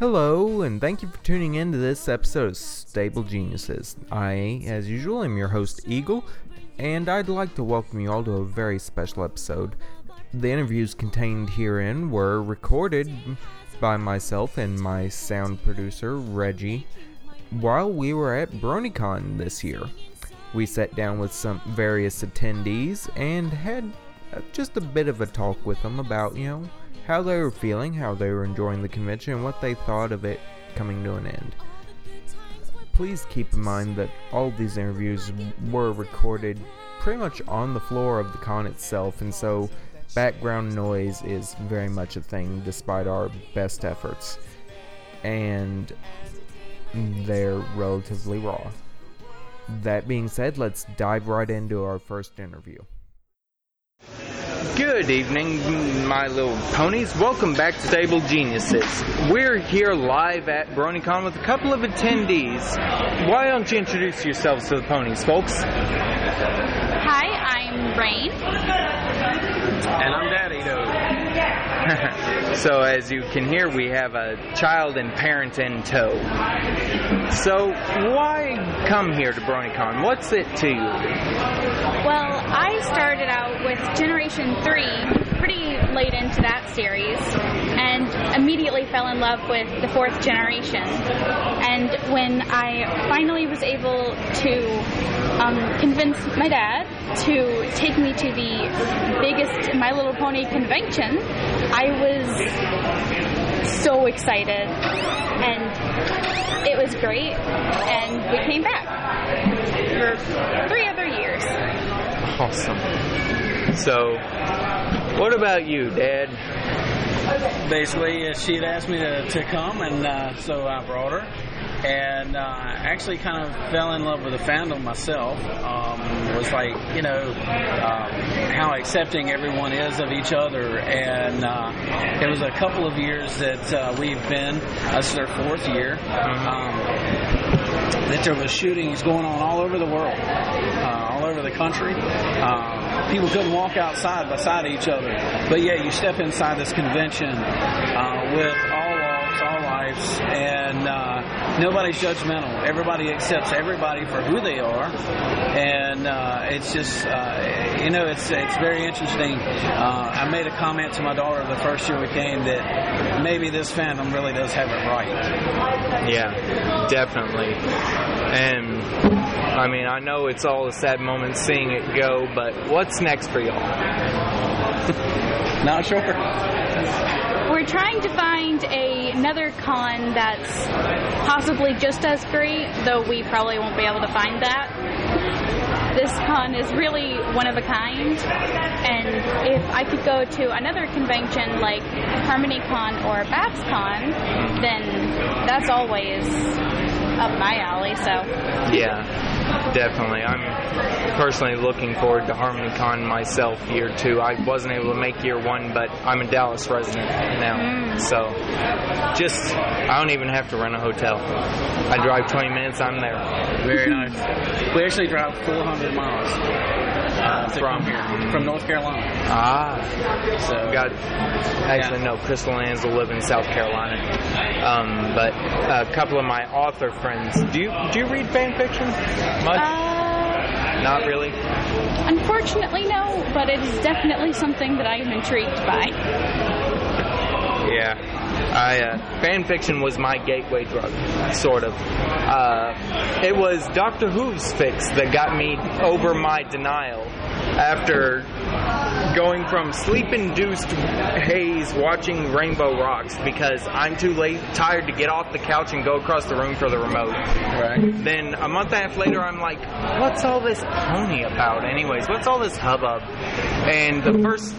Hello, and thank you for tuning in to this episode of Stable Geniuses. I, as usual, am your host, Eagle, and I'd like to welcome you all to a very special episode. The interviews contained herein were recorded by myself and my sound producer, Reggie, while we were at BronyCon this year. We sat down with some various attendees and had just a bit of a talk with them about, you know, how they were feeling, how they were enjoying the convention, and what they thought of it coming to an end. Please keep in mind that all these interviews were recorded pretty much on the floor of the con itself, and so background noise is very much a thing despite our best efforts. And they're relatively raw. That being said, let's dive right into our first interview. Good evening, my little ponies. Welcome back to Stable Geniuses. We're here live at BronyCon with a couple of attendees. Why don't you introduce yourselves to the ponies, folks? Hi, I'm Rain. And I'm Daddy Dog. so, as you can hear, we have a child and parent in tow. So, why come here to BronyCon? What's it to you? Well, I started out with Generation 3 pretty late into that series and immediately fell in love with the fourth generation. And when I finally was able to um, convince my dad to take me to the biggest My Little Pony convention, I was so excited and it was great and we came back for three other. Awesome. So, what about you, Dad? Basically, uh, she had asked me to, to come, and uh, so I brought her. And uh, actually, kind of fell in love with the fandom myself. Um, was like, you know, um, how accepting everyone is of each other. And uh, it was a couple of years that uh, we've been. This is our fourth year. Um, that there was shootings going on all over the world, uh, over the country. Uh, people couldn't walk outside beside each other, but yeah, you step inside this convention uh, with all walks, all lives, and uh, nobody's judgmental. Everybody accepts everybody for who they are, and uh, it's just uh, you know it's it's very interesting. Uh, I made a comment to my daughter the first year we came that maybe this fandom really does have it right. Yeah, definitely. And I mean, I know it's all a sad moment seeing it go, but what's next for y'all? Not sure. We're trying to find a, another con that's possibly just as great, though we probably won't be able to find that. This con is really one of a kind, and if I could go to another convention like HarmonyCon or BabsCon, then that's always up my alley. So Yeah, definitely. I'm personally looking forward to HarmonyCon myself year two. I wasn't able to make year one, but I'm a Dallas resident now, mm. so just I don't even have to rent a hotel. I drive 20 minutes, I'm there. Very nice. We actually drive 400 miles uh, From? here from North Carolina. Ah, So got actually Yeah. no. Crystal Ann's will live in South Carolina, um, but a couple of my author friends. Do you do you read fan fiction much? uh, Not really. unfortunately, no, but it is definitely something that I am intrigued by. Yeah. I uh, fan fiction was my gateway drug, sort of. Uh, it was Doctor Whooves fix that got me over my denial after going from sleep-induced haze watching Rainbow Rocks because I'm too late, tired to get off the couch and go across the room for the remote. Right. Then a month and a half later, I'm like, what's all this pony about, anyways? What's all this hubbub? And the mm-hmm. first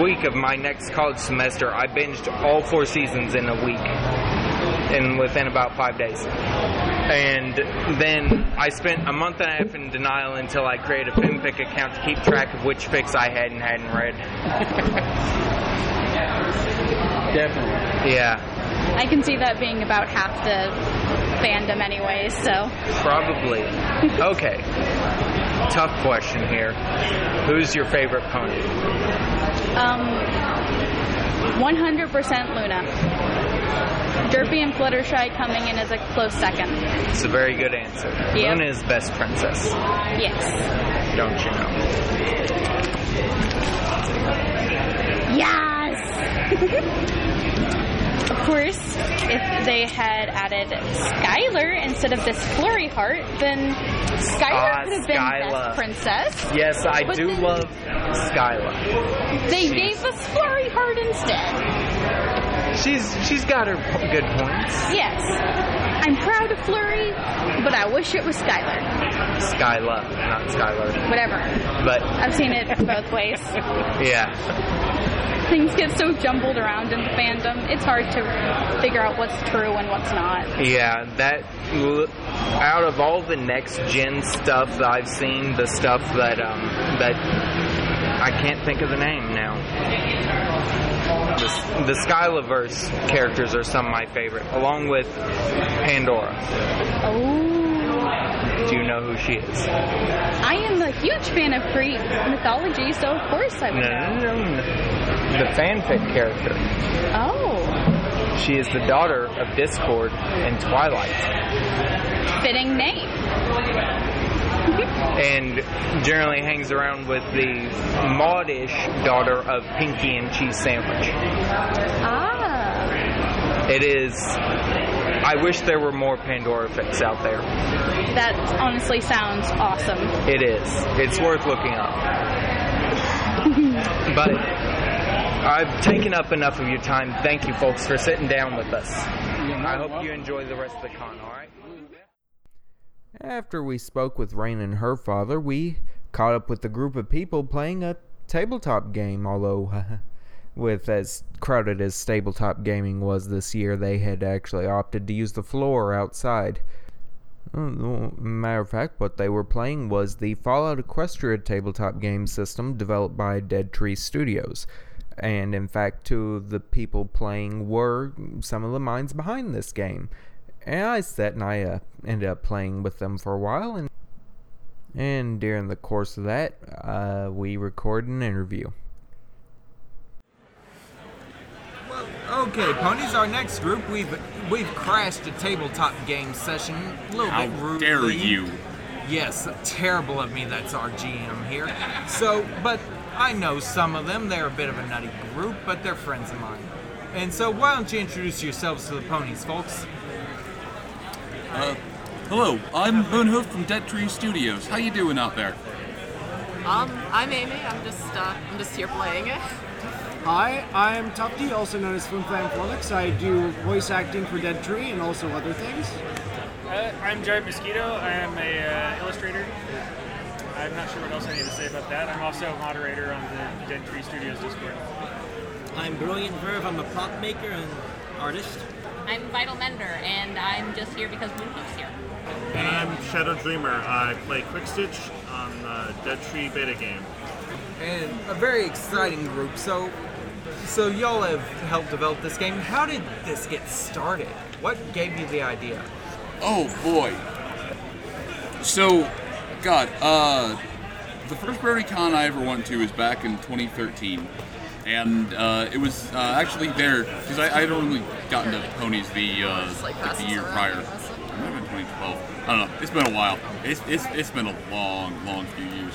week of my next college semester, I binged all four seasons in a week, and within about five days. And then I spent a month and a half in denial until I created a FimFic account to keep track of which fics I had and hadn't read. Definitely. Yeah, I can see that being about half the fandom, anyways. So probably. Okay. Tough question here. Who's your favorite pony? Um, 100% Luna. Derpy and Fluttershy coming in as a close second. It's a very good answer. Yep. Luna is best princess, Yes. don't you know? Yes! of course, if they had added Skylar instead of this flurry heart, then Skylar ah, could have been Skyla. best princess. Yes, I do love Skylar. They gave us flurry heart instead. She's she's got her p- good points. Yes. I'm proud of Flurry, but I wish it was Skylar. Skyla, not Skylar. Whatever. But I've seen it both ways. yeah, Things get so jumbled around in the fandom. It's hard to figure out what's true and what's not. yeah, that out of all the next gen stuff that I've seen, the stuff that um that I can't think of the name now. The, the Skylaverse characters are some of my favorite, along with Pandora. Oh. Do you know who she is? I am a huge fan of Greek mythology, so of course I would No, know. no, no. The fanfic character. Oh. She is the daughter of Discord and Twilight. Fitting name. And generally hangs around with the modish daughter of Pinkie and Cheese Sandwich. Ah. It is. I wish there were more Pandora fics out there. That honestly sounds awesome. It is. It's worth looking up. but I've taken up enough of your time. Thank you, folks, for sitting down with us. I hope you enjoy the rest of the con, alright? After we spoke with Rain and her father, we caught up with a group of people playing a tabletop game, although. with as crowded as tabletop gaming was this year, they had actually opted to use the floor outside. Uh, Matter of fact, what they were playing was the Fallout Equestria tabletop game system developed by Dead Tree Studios. And in fact, two of the people playing were some of the minds behind this game. And I sat and I uh, ended up playing with them for a while. And, and during the course of that, uh, we recorded an interview. Well, okay, ponies. Our next group, we've we've crashed a tabletop game session a little How bit rudely. dare you? Yes, terrible of me. That's our GM here. So, but I know some of them. They're a bit of a nutty group, but they're friends of mine. And so, why don't you introduce yourselves to the ponies, folks? Uh, hello, I'm Moonhoof from Dead Tree Studios. How you doing out there? Um, I'm Amy. I'm just uh, I'm just here playing it. Hi, I'm Tufty, also known as Flim Flam Flummox. I do voice acting for Dead Tree and also other things. Uh, I'm Jared Mosquito. I am a uh, illustrator. I'm not sure what else I need to say about that. I'm also a moderator on the Dead Tree Studios Discord. I'm Brilliant Verve. I'm a prop maker and artist. I'm Vital Mender, and I'm just here because Moonhoof's here. And I'm Shadow Dreamer. I play Quick Stitch on the Dead Tree beta game. And a very exciting group. So, so y'all have helped develop this game. How did this get started? What gave you the idea? Oh boy. So, God, uh, the first BronyCon I ever went to was back in 2013, and uh, it was uh, actually there because I, I had only gotten to ponies the uh, like, the year prior. I It might have been 2012. I don't know. It's been a while. It's it's, it's been a long, long few years.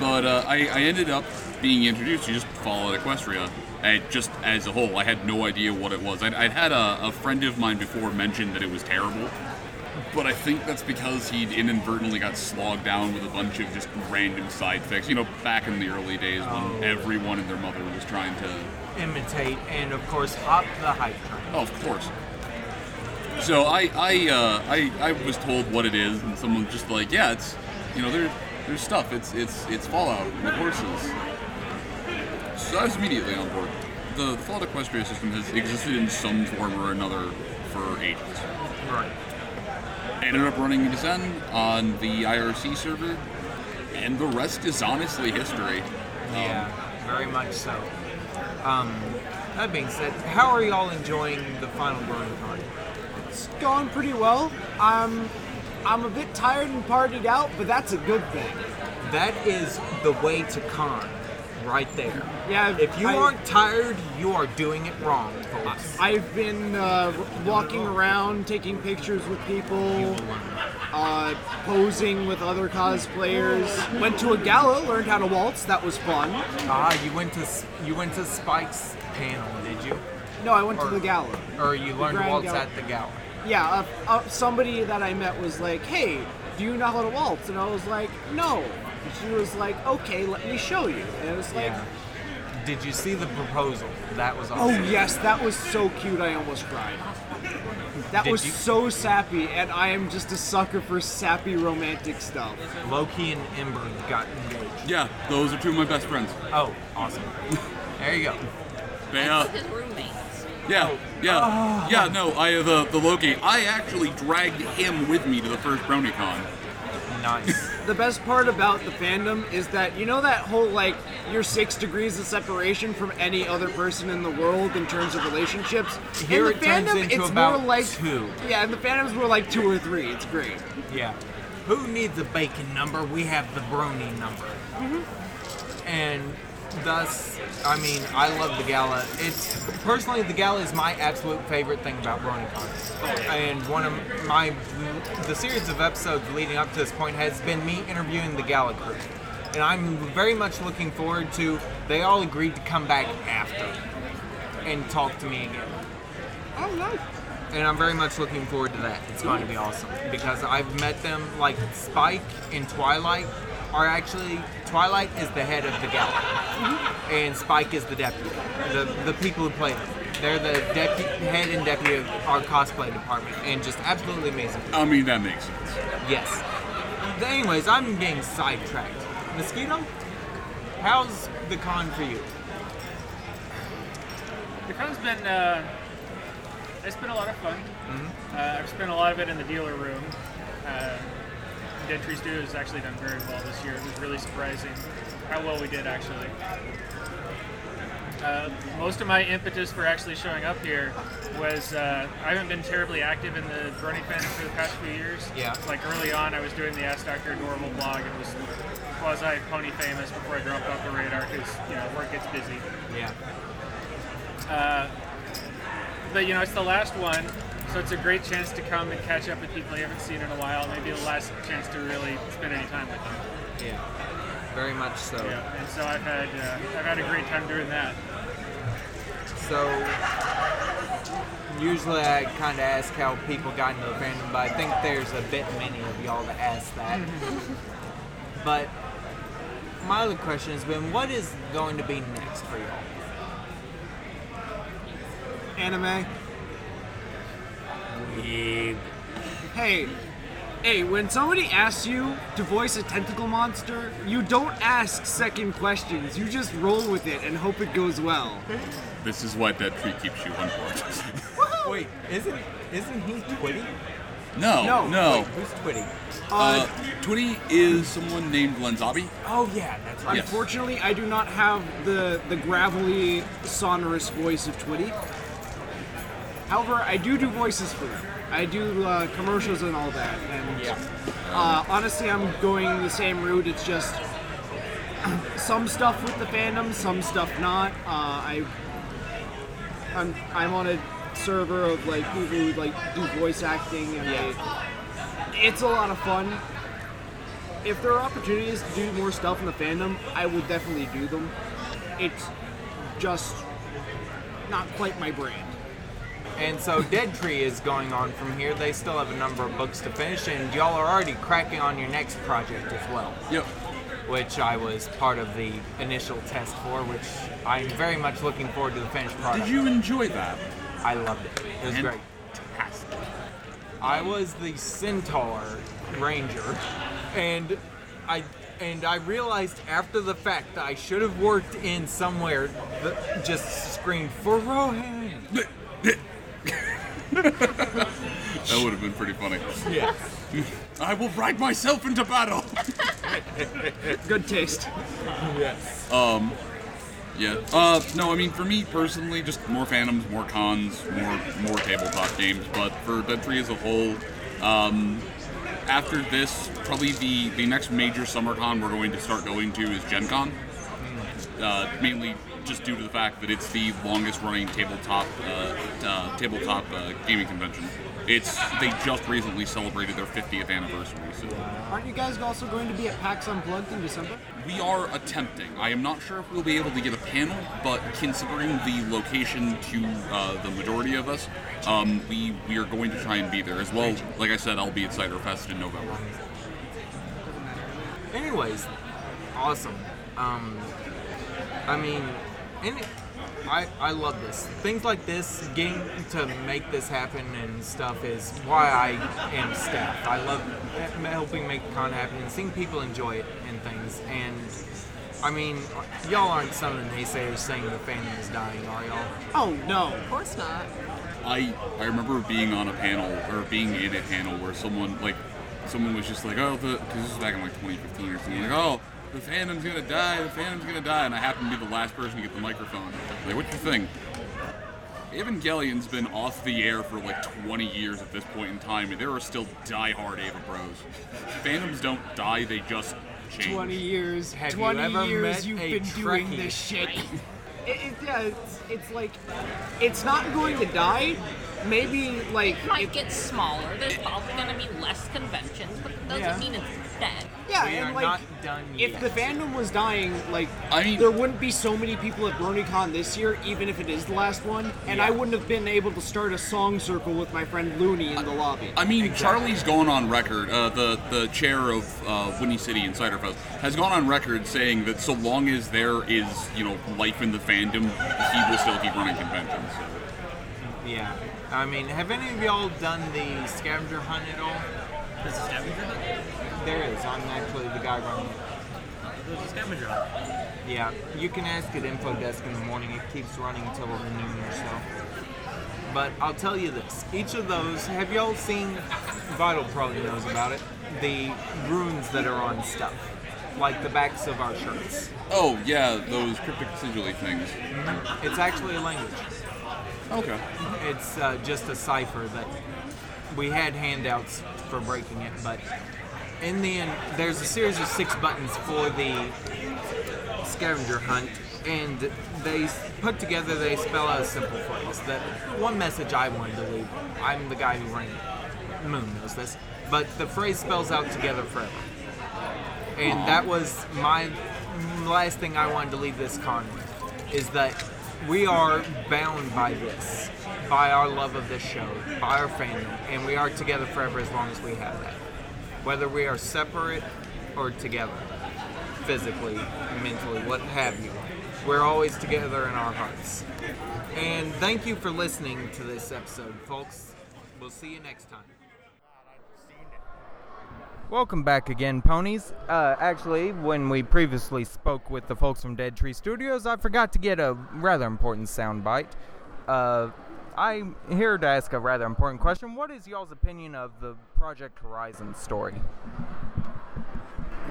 But uh, I, I ended up being introduced to just Fallout Equestria. I, just as a whole, I had no idea what it was. I'd, I'd had a, a friend of mine before mention that it was terrible, but I think that's because he'd inadvertently got slogged down with a bunch of just random side effects. You know, back in the early days when everyone and their mother was trying to Imitate and, of course, hop the hype train. Oh, of course. So I I, uh, I I was told what it is, and someone just like, yeah, it's you know there's there's stuff. It's it's it's Fallout with horses. So I was immediately on board. The, the Fallout Equestria system has existed in some form or another for ages. Right. I ended up running Descend on the IRC server, and the rest is honestly history. Yeah, very much so. Um, that being said, how are y'all enjoying the final BronyCon? It's going pretty well. I'm, I'm a bit tired and partied out, but that's a good thing. That is the way to con. Right there. Yeah, If you I- aren't tired, you are doing it wrong, folks. I've been uh, walking around, taking pictures with people, uh, posing with other cosplayers. Went to a gala, learned how to waltz. That was fun. Ah, you went to you went to Spike's panel, did you? No, I went to the gala. Or you learned waltz Gala. at the gala? Yeah, uh, uh, somebody that I met was like, "Hey, do you know how to waltz?" And I was like, "No." And she was like, "Okay, let me show you." And it was like, Yeah. Did you see the proposal? That was "Oh yes, that was so cute. I almost cried." That Did was you- so sappy, and I am just a sucker for sappy romantic stuff. Loki and Ember got engaged. Yeah, those are two of my best friends. Oh, awesome. there you go. They, uh, His roommates. yeah, Oh. yeah, yeah. No, I uh, the the Loki. I actually dragged him with me to the first BronyCon. Nice. The best part about the fandom is that you know that whole like you're six degrees of separation from any other person in the world in terms of relationships. Here in it the turns fandom, into it's about more like two. Yeah, in the fandoms we're like two or three. It's great. Yeah. Who needs a bacon number? We have the brony number. Mm-hmm. And thus, I mean, I love the gala. It's personally the gala is my absolute favorite thing about BronyCon. And one of my the series of episodes leading up to this point has been me interviewing the gala crew. And I'm very much looking forward to they all agreed to come back after and talk to me again. Oh no. and I'm very much looking forward to that. It's going to be awesome because I've met them like Spike and Twilight are actually Twilight is the head of the gala, and Spike is the deputy. The the people who play them. They're the deputy head and deputy of our cosplay department, and just absolutely amazing. I mean, that makes sense. Yes. Anyways, I'm getting sidetracked. Mosquito, how's the con for you? The con's been uh, it's been a lot of fun. Mm-hmm. Uh, I've spent a lot of it in the dealer room. Uh, Dead Tree Studio has actually done very well this year. It was really surprising how well we did actually. Uh, most of my impetus for actually showing up here was uh, I haven't been terribly active in the Brony fandom for the past few years. Yeah. Like early on, I was doing the Ask Dr. Normal blog and was quasi pony famous before I dropped off the radar because you know work gets busy. Yeah. Uh, but you know, it's the last one, so it's a great chance to come and catch up with people you haven't seen in a while. Maybe the last chance to really spend any time with them. Yeah. Very much so. Yeah, and so I've had uh, I've had a great time doing that. So usually I kind of ask how people got into the fandom, but I think there's a bit many of y'all that ask that. but my other question has been, what is going to be next for y'all? Anime. Hey, hey, when somebody asks you to voice a tentacle monster, you don't ask second questions. You just roll with it and hope it goes well. This is why Dead Tree keeps you on board. Wait, isn't isn't he Twitty? No, No. no. Wait, who's Twitty? Uh, Twitty is someone named Lenzabi. Oh yeah, that's right. Yes. Unfortunately, I do not have the, the gravelly, sonorous voice of Twitty. However, I do do voices for them. I do uh, commercials and all that. And Yeah. uh, honestly, I'm going the same route. It's just some stuff with the fandom, some stuff not. Uh, I I'm I'm on a server of like people who like do voice acting, and Yeah. they, it's a lot of fun. If there are opportunities to do more stuff in the fandom, I will definitely do them. It's just not quite my brand. And so Dead Tree is going on from here. They still have a number of books to finish, and y'all are already cracking on your next project as well. Yep. which I was part of the initial test for, which I'm very much looking forward to the finished product. Did you enjoy that? I loved it. It was And- great. I was the Centaur Ranger, and I and I realized after the fact that I should have worked in somewhere that just screamed for Rohan. That would have been pretty funny. Yeah. I will ride myself into battle. Good taste. Yes. Um, yeah. Uh, no, I mean for me personally, just more fandoms, more cons, more more tabletop games. But for Dead Tree as a whole, um, after this, probably the the next major summer con we're going to start going to is Gen Con. uh, mainly just due to the fact that it's the longest running tabletop uh, uh, tabletop uh, gaming convention. It's they just recently celebrated their 50th anniversary, so Aren't you guys also going to be at PAX Unplugged in December? we are attempting. I am not sure if we'll be able to get a panel, but considering the location to uh, the majority of us, um, we we are going to try and be there as well. Like I said, I'll be at Cider Fest in November. Anyways, awesome. Um, I mean, and I I love this. Things like this, getting to make this happen and stuff is why I am staff. I love helping make the con happen and seeing people enjoy it and things. And I mean, y'all aren't some of the naysayers saying the fandom is dying, are y'all? Oh no. Of course not. I I remember being on a panel or being in a panel where someone like someone was just like, oh, the because this was back in like 2015 or something, like, oh, the fandom's gonna die, the fandom's gonna die, and I happen to be the last person to get the microphone. Like, what's your thing? Evangelion's been off the air for like 20 years at this point in time, and there are still die-hard Ava bros. Fandoms don't die; they just change. 20 years. Have you 20 ever years met you've a been doing Trekkie? this shit. It, it, yeah, it's, it's like, it's not going to die. Maybe, like, it might if- get smaller. There's probably going to be less conventions, but it doesn't Yeah. mean it's dead. yeah, We and are like, not done if yet. the fandom was dying, like, I mean- there wouldn't be so many people at BronyCon this year, even if it is the last one, and I wouldn't have been able to start a song circle with my friend Looney in the lobby. I mean, Charlie's gone on record. Uh, the the chair of uh, Winnie City Insider Fest has gone on record saying that so long as there is you know life in the fandom, he will still keep running conventions. So. Yeah. I mean, have any of y'all done the scavenger hunt at all? There's a scavenger hunt? There is. I'm actually the guy running it. There's a scavenger hunt. Yeah, you can ask at info desk in the morning. It keeps running until the noon or so. But I'll tell you this: each of those, have y'all seen? Vital probably knows about it. The runes that are on stuff, like the backs of our shirts. Oh yeah, those cryptic sigilly things. It's actually a language. Okay. It's uh, just a cipher that we had handouts for breaking it, but in the end, there's a series of six buttons for the scavenger hunt, and they put together, they spell out a simple phrase. That one message I wanted to leave. I'm the guy who ran it. Moon knows this, but the phrase spells out together forever. And that was my last thing I wanted to leave this con with, is that we are bound by this, by our love of this show, by our fandom, and we are together forever as long as we have that. Whether we are separate or together, physically, mentally, what have you, we're always together in our hearts. And thank you for listening to this episode, folks. We'll see you next time. Welcome back again, ponies. Uh, actually, when we previously spoke with the folks from Dead Tree Studios, I forgot to get a rather important soundbite. Uh, I'm here to ask a rather important question. What is y'all's opinion of the Project Horizon story?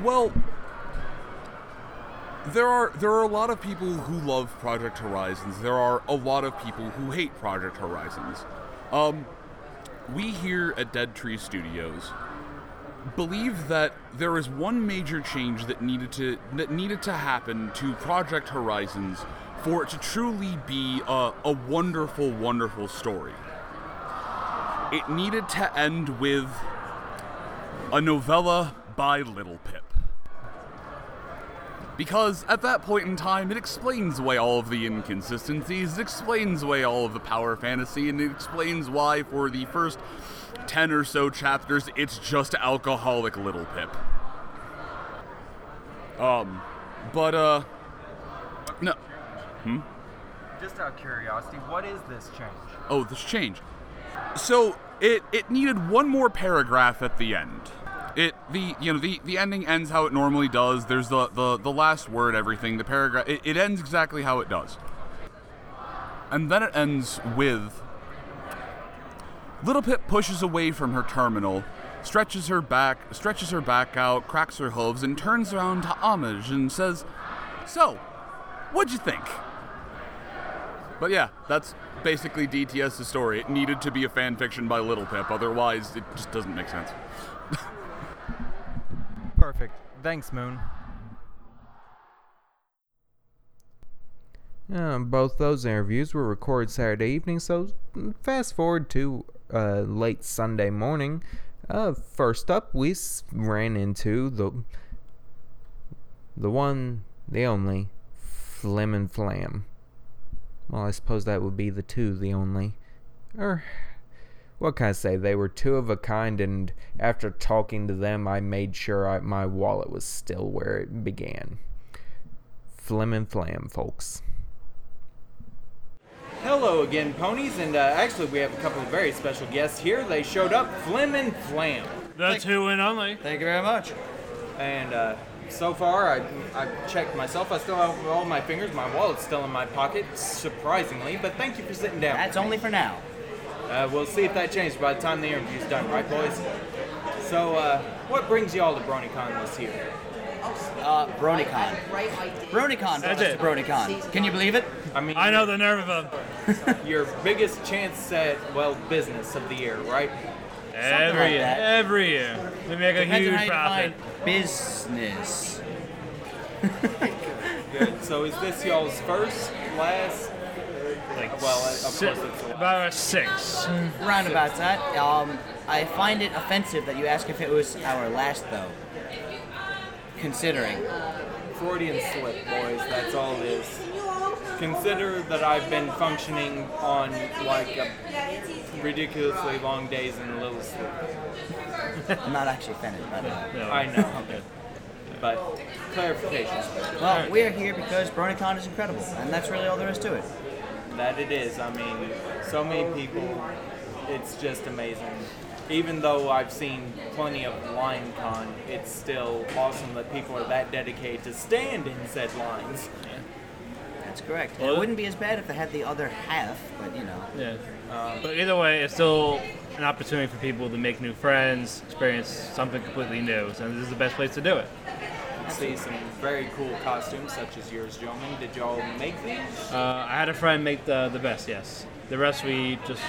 Well, there are there are a lot of people who love Project Horizons. There are a lot of people who hate Project Horizons. Um, we here at Dead Tree Studios believe that there is one major change that needed to that needed to happen to Project Horizons for it to truly be a, a wonderful, wonderful story. It needed to end with a novella by Littlepip. Because at that point in time, it explains away all of the inconsistencies, it explains away all of the power fantasy, and it explains why, for the first 10 or so chapters, it's just alcoholic Littlepip. Um, but, uh, no. Hmm? Just out of curiosity, what is this change? Oh, this change. So it it needed one more paragraph at the end. It the you know the the ending ends how it normally does. There's the the, the last word, everything. The paragraph it, it ends exactly how it does. And then it ends with Littlepip pushes away from her terminal, stretches her back, stretches her back out, cracks her hooves, and turns around to Homage and says, "So, what'd you think?" But yeah, that's basically DTS's story. It needed to be a fan fiction by Littlepip, otherwise it just doesn't make sense. Perfect. Thanks, Moon. Uh, both those interviews were recorded Saturday evening, so fast forward to uh, late Sunday morning. Uh, first up, we ran into the the one, the only, Flim and Flam. Well, I suppose that would be the two, the only. Or, what can I say? They were two of a kind, and after talking to them, I made sure I, my wallet was still where it began. Flim and Flam, folks. Hello again, ponies, and uh, actually we have a couple of very special guests here. They showed up, Flim and Flam. The two and only. Thank you very much. And uh, so far, I, I've checked myself. I still have all my fingers. My wallet's still in my pocket, surprisingly. But thank you for sitting down. That's only for now. Uh, we'll see if that changes by the time the interview's done, right, boys? So, uh, what brings you all to BronyCon this year? Uh, BronyCon. BronyCon. That's it. BronyCon. Can you believe it? I mean, I know the nerve of them. your biggest chance at well business of the year, right? Every like year. that. Every year. We make a Depends on huge how you profit. business. Good. So, is this y'all's first, last? Like Well, of si- course it's the last. about a six. Round about that. Um, I find it offensive that you ask if it was our last, though. Considering. Freudian slip, boys. That's all it is. Consider that I've been functioning on like a ridiculously long days and a little sleep. I'm not actually offended by that. No. I know. But clarification. Well, we're here because BronyCon is incredible, and that's really all there is to it. That it is. I mean, so many people. It's just amazing. Even though I've seen plenty of LineCon, it's still awesome that people are that dedicated to stand in said lines. That's correct. Well- it wouldn't be as bad if they had the other half, but you know. Yeah. but either way, it's still an opportunity for people to make new friends, experience something completely new. So this is the best place to do it. See some very cool costumes, such as yours, gentlemen. Did y'all make these? Uh, I had a friend make the the best. Yes. The rest we just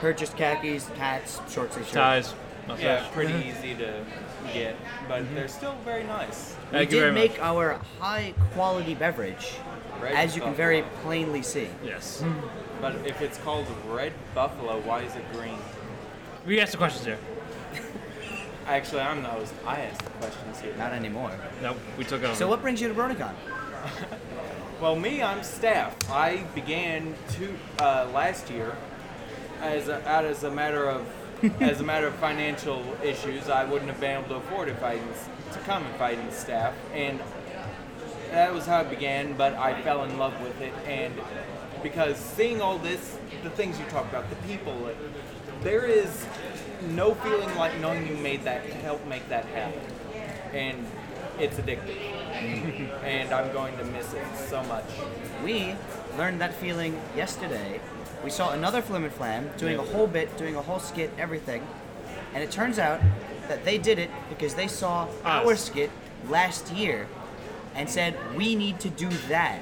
Purchased khakis, hats, short sleeve shirts. ties. no Yeah, uh-huh. pretty easy to get, but mm-hmm. they're still very nice. We Thank you did very make much. our high quality beverage, Red as you can very plainly see. Yes. Mm. But if it's called Red Buffalo, why is it green? We asked the questions here. Actually, I'm the host. I asked the questions here. Not anymore. Nope, we took it over. So what brings you to BronyCon? Well, me, I'm staff. I began two uh, last year as a, out as a matter of as a matter of financial issues. I wouldn't have been able to afford if I to come if I didn't staff, and that was how it began. But I fell in love with it, and because seeing all this, the things you talk about, the people, there is no feeling like knowing you made that help make that happen, and it's addictive. and I'm going to miss it so much. We learned that feeling yesterday. We saw another Flim and Flam doing a whole bit, doing a whole skit, everything. And it turns out that they did it because they saw our skit last year and said, we need to do that.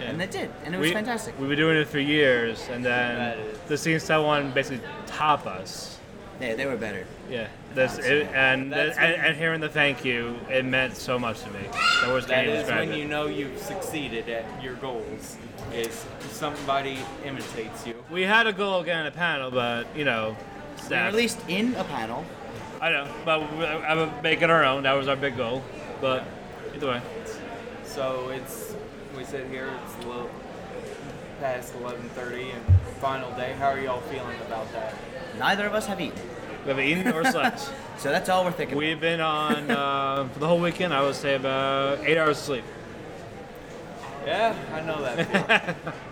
Yeah. And they did. And it was we, fantastic. We've been doing it for years, and then is- the seeing someone basically top us. Yeah, they were better. Yeah, this it, and, That's and and hearing the thank you, it meant so much to me. That was That can't even is describe when it. you know you've succeeded at your goals. Is somebody imitates you. We had a goal again in a panel, but you know, We were staff. at least in a panel. I know, but we, I would make it our own. That was our big goal. But either way, So it's we sit here. It's a little past 11:30 and final day. How are y'all feeling about that? Neither of us have eaten. we haven't eaten or slept. So that's all we're thinking. We've been on uh, for the whole weekend. I would say about eight hours of sleep. Yeah, I know that. feeling.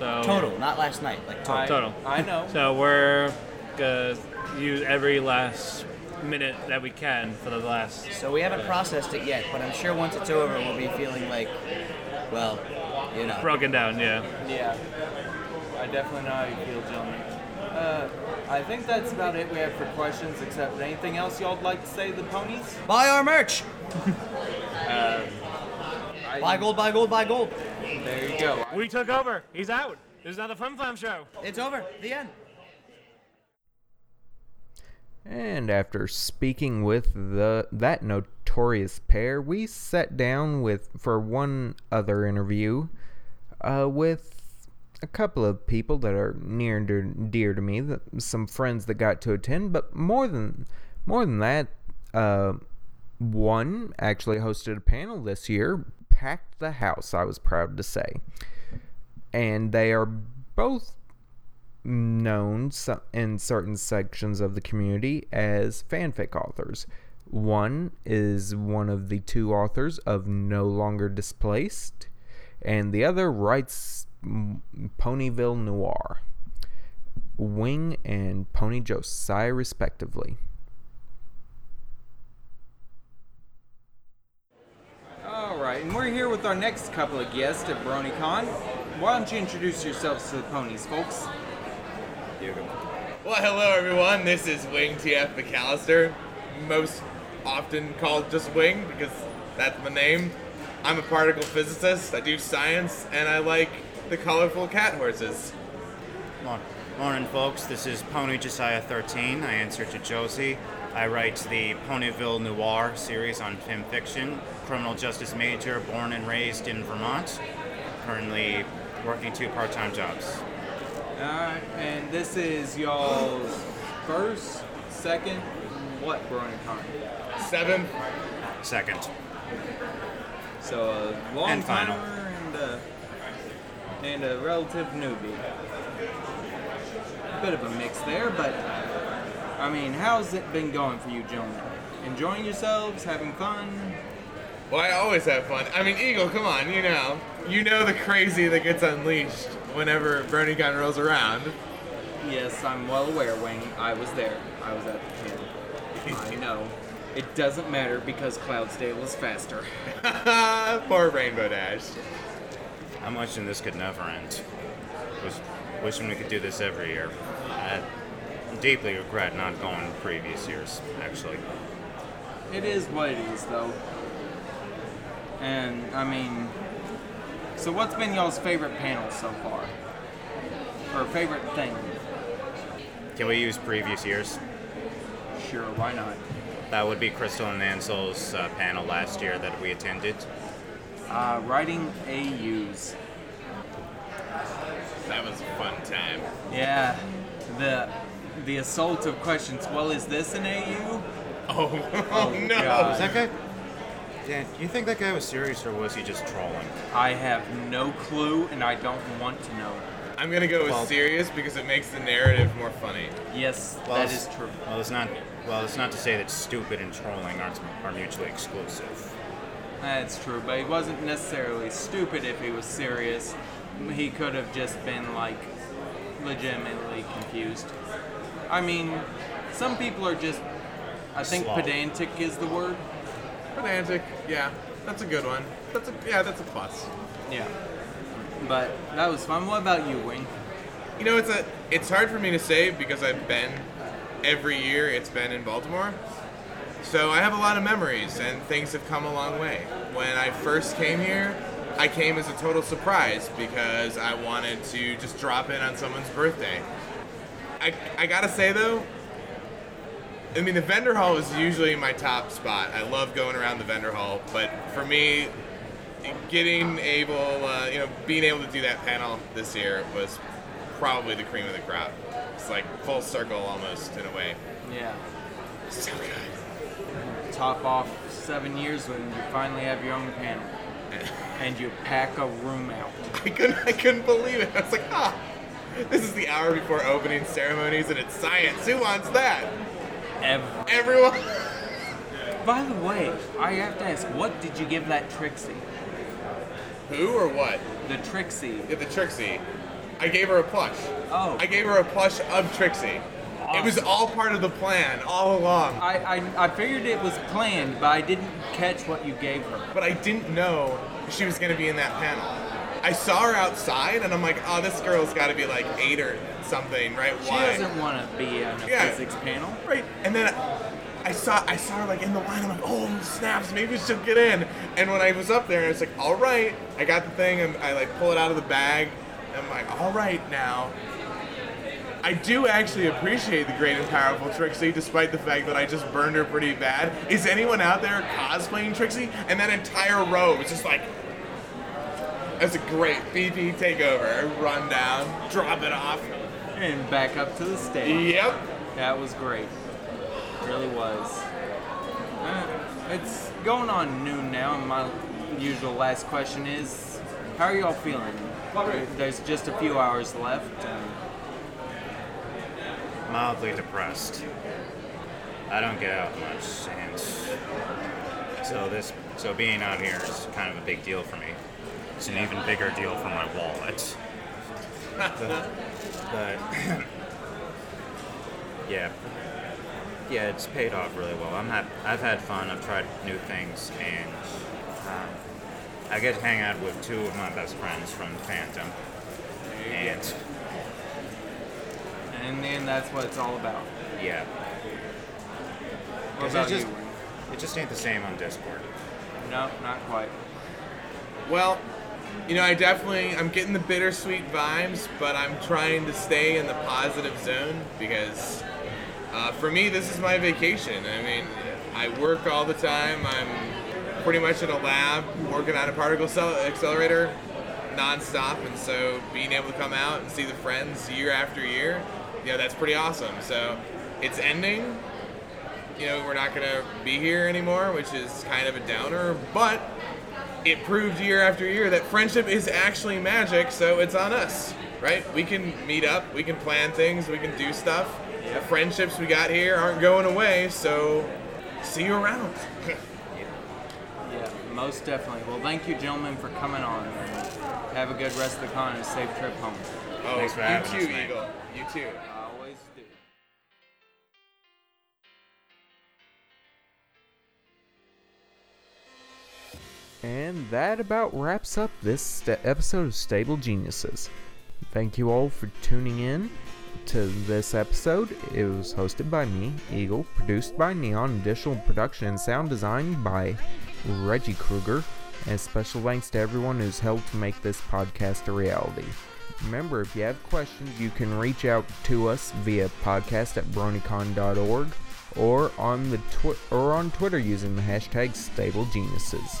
So total, not last night. Like total. I, Total. I know. So we're gonna use every last minute that we can for the last. So we haven't processed it yet, but I'm sure once it's over, we'll be feeling like, well, you know. Broken down, yeah. Yeah, I definitely know how you feel, gentlemen. Uh, I think that's about it we have for questions, except anything else y'all would like to say to the ponies? Buy our merch. Uh, I- Buy gold, buy gold, buy gold. There you go. We took over. He's out. This is not the Flim Flam show. It's over. The end. And after speaking with the that notorious pair, we sat down with for one other interview. uh, with a couple of people that are near and dear- dear to me, that, some friends that got to attend, but more than more than that, uh, one actually hosted a panel this year, packed the house. I was proud to say, and they are both known in certain sections of the community as fanfic authors. One is one of the two authors of No Longer Displaced, and the other writes Ponyville Noir. Wing and Pony Josiah, respectively. All right, and we're here with our next couple of guests at BronyCon. Why don't you introduce yourselves to the ponies, folks? Well, hello everyone. This is Wing TF McAllister, most often called just Wing because that's my name. I'm a particle physicist. I do science, and I like the colorful cat horses. Morning, folks. This is Pony Josiah 13. I answer to Josie. I write the Ponyville Noir series on FimFiction. Criminal justice major, born and raised in Vermont. Currently working two part-time jobs. Alright, and this is y'all's first, second, what BronyCon? Seventh. Second. So a long And final. timer and a, and a relative newbie. Bit of a mix there, but I mean, how's it been going for you, gentlemen? Enjoying yourselves, having fun? Well, I always have fun. I mean, Eagle, come on, you know. You know the crazy that gets unleashed whenever BronyCon rolls around. Yes, I'm well aware, Wayne. I was there. I was at the panel. I know. It doesn't matter because Cloudsdale is faster. Poor Rainbow Dash. I'm wishing this could never end. Wish, wishing we could do this every year. I deeply regret not going previous years, actually. It is what it is, though. And I mean, so what's been y'all's favorite panel so far, or favorite thing? Can we use previous years? Sure, why not? That would be Crystal and Ansel's uh, panel last year that we attended. Uh, writing AUs. That was a fun time. Yeah, the the assault of questions. Well, is this an oh, AU? Oh, oh no. God. Was that guy? Dan, do you think that guy was serious or was he just trolling? I have no clue, and I don't want to know. I'm gonna go with Well- serious because it makes the narrative more funny. Yes, Well, that it's- is true. Well, it's not. Well, it's not to say that stupid and trolling aren't are mutually exclusive. That's true, but he wasn't necessarily stupid if he was serious. He could have just been like legitimately confused. I mean, some people are just. I think Slow. pedantic is the word. Pedantic, yeah, that's a good one. That's a yeah, that's a plus. Yeah. But that was fun. What about you, Wing? You know, it's a it's hard for me to say because I've been every year. It's been in Baltimore, so I have a lot of memories and things have come a long way. When I first came here, I came as a total surprise because I wanted to just drop in on someone's birthday. I I gotta say though. I mean, the vendor hall is usually my top spot. I love going around the vendor hall, but for me, getting able, uh, you know, being able to do that panel this year was probably the cream of the crop. It's like full circle almost in a way. Yeah. So good. Top off seven years when you finally have your own panel. And you pack a room out. I couldn't, I couldn't believe it. I was like, ah, this is the hour before opening ceremonies and it's science. Who wants that? Ev- Everyone. By the way, I have to ask, what did you give that Trixie? Who or what? The Trixie. Yeah, the Trixie. I gave her a plush. Oh. I gave her a plush of Trixie. It was all part of the plan all along. I, I, I figured it was planned, but I didn't catch what you gave her. But I didn't know she was going to be in that panel. I saw her outside, and I'm like, oh, this girl's got to be like eight or something, right? She Why? doesn't want to be on a Yeah. physics panel. Right. And then I saw I saw her like in the line. I'm like, oh snaps, maybe she'll get in. And when I was up there, it's like, all right, I got the thing, and I like pull it out of the bag. And I'm like, all right now. I do actually appreciate the great and powerful Trixie, despite the fact that I just burned her pretty bad. Is anyone out there cosplaying Trixie? And that entire row was just like, That's a great BP takeover. Run down, drop it off. And back up to the stage. Yep. That was great. really was. Uh, it's going on noon now, and my usual last question is how are y'all feeling? There's just a few hours left. And Mildly depressed. I don't get out much, and so this, so being out here is kind of a big deal for me. It's an even bigger deal for my wallet. but, but yeah, yeah, it's paid off really well. I'm hap- I've had fun. I've tried new things, and um, I get to hang out with two of my best friends from Phantom. And and in the end, that's what it's all about. yeah, What 'Cause about it just you? it just ain't the same on Discord. No, not quite. Well, you know, I definitely I'm getting the bittersweet vibes, but I'm trying to stay in the positive zone because uh, for me this is my vacation. I mean, I work all the time. I'm pretty much in a lab working on a particle accelerator nonstop, and so being able to come out and see the friends year after year, yeah, that's pretty awesome. So it's ending. You know, we're not gonna be here anymore, which is kind of a downer, but it proved year after year that friendship is actually magic, so it's on us, right? We can meet up, we can plan things, we can do stuff. The friendships we got here aren't going away, so see you around. Yeah, most definitely. Well, thank you, gentlemen, for coming on. Have a good rest of the con and a safe trip home. Oh, Thanks for oh, you having too, us. Eagle. You too. And that about wraps up this st- episode of Stable Geniuses. Thank you all for tuning in to this episode. It was hosted by me, Eagle, produced by Neon, additional production and sound design by Reggie Kruger, and special thanks to everyone who's helped make this podcast a reality. Remember, if you have questions, you can reach out to us via podcast at bronycon.org or on the twi- or on Twitter using the hashtag StableGeniuses.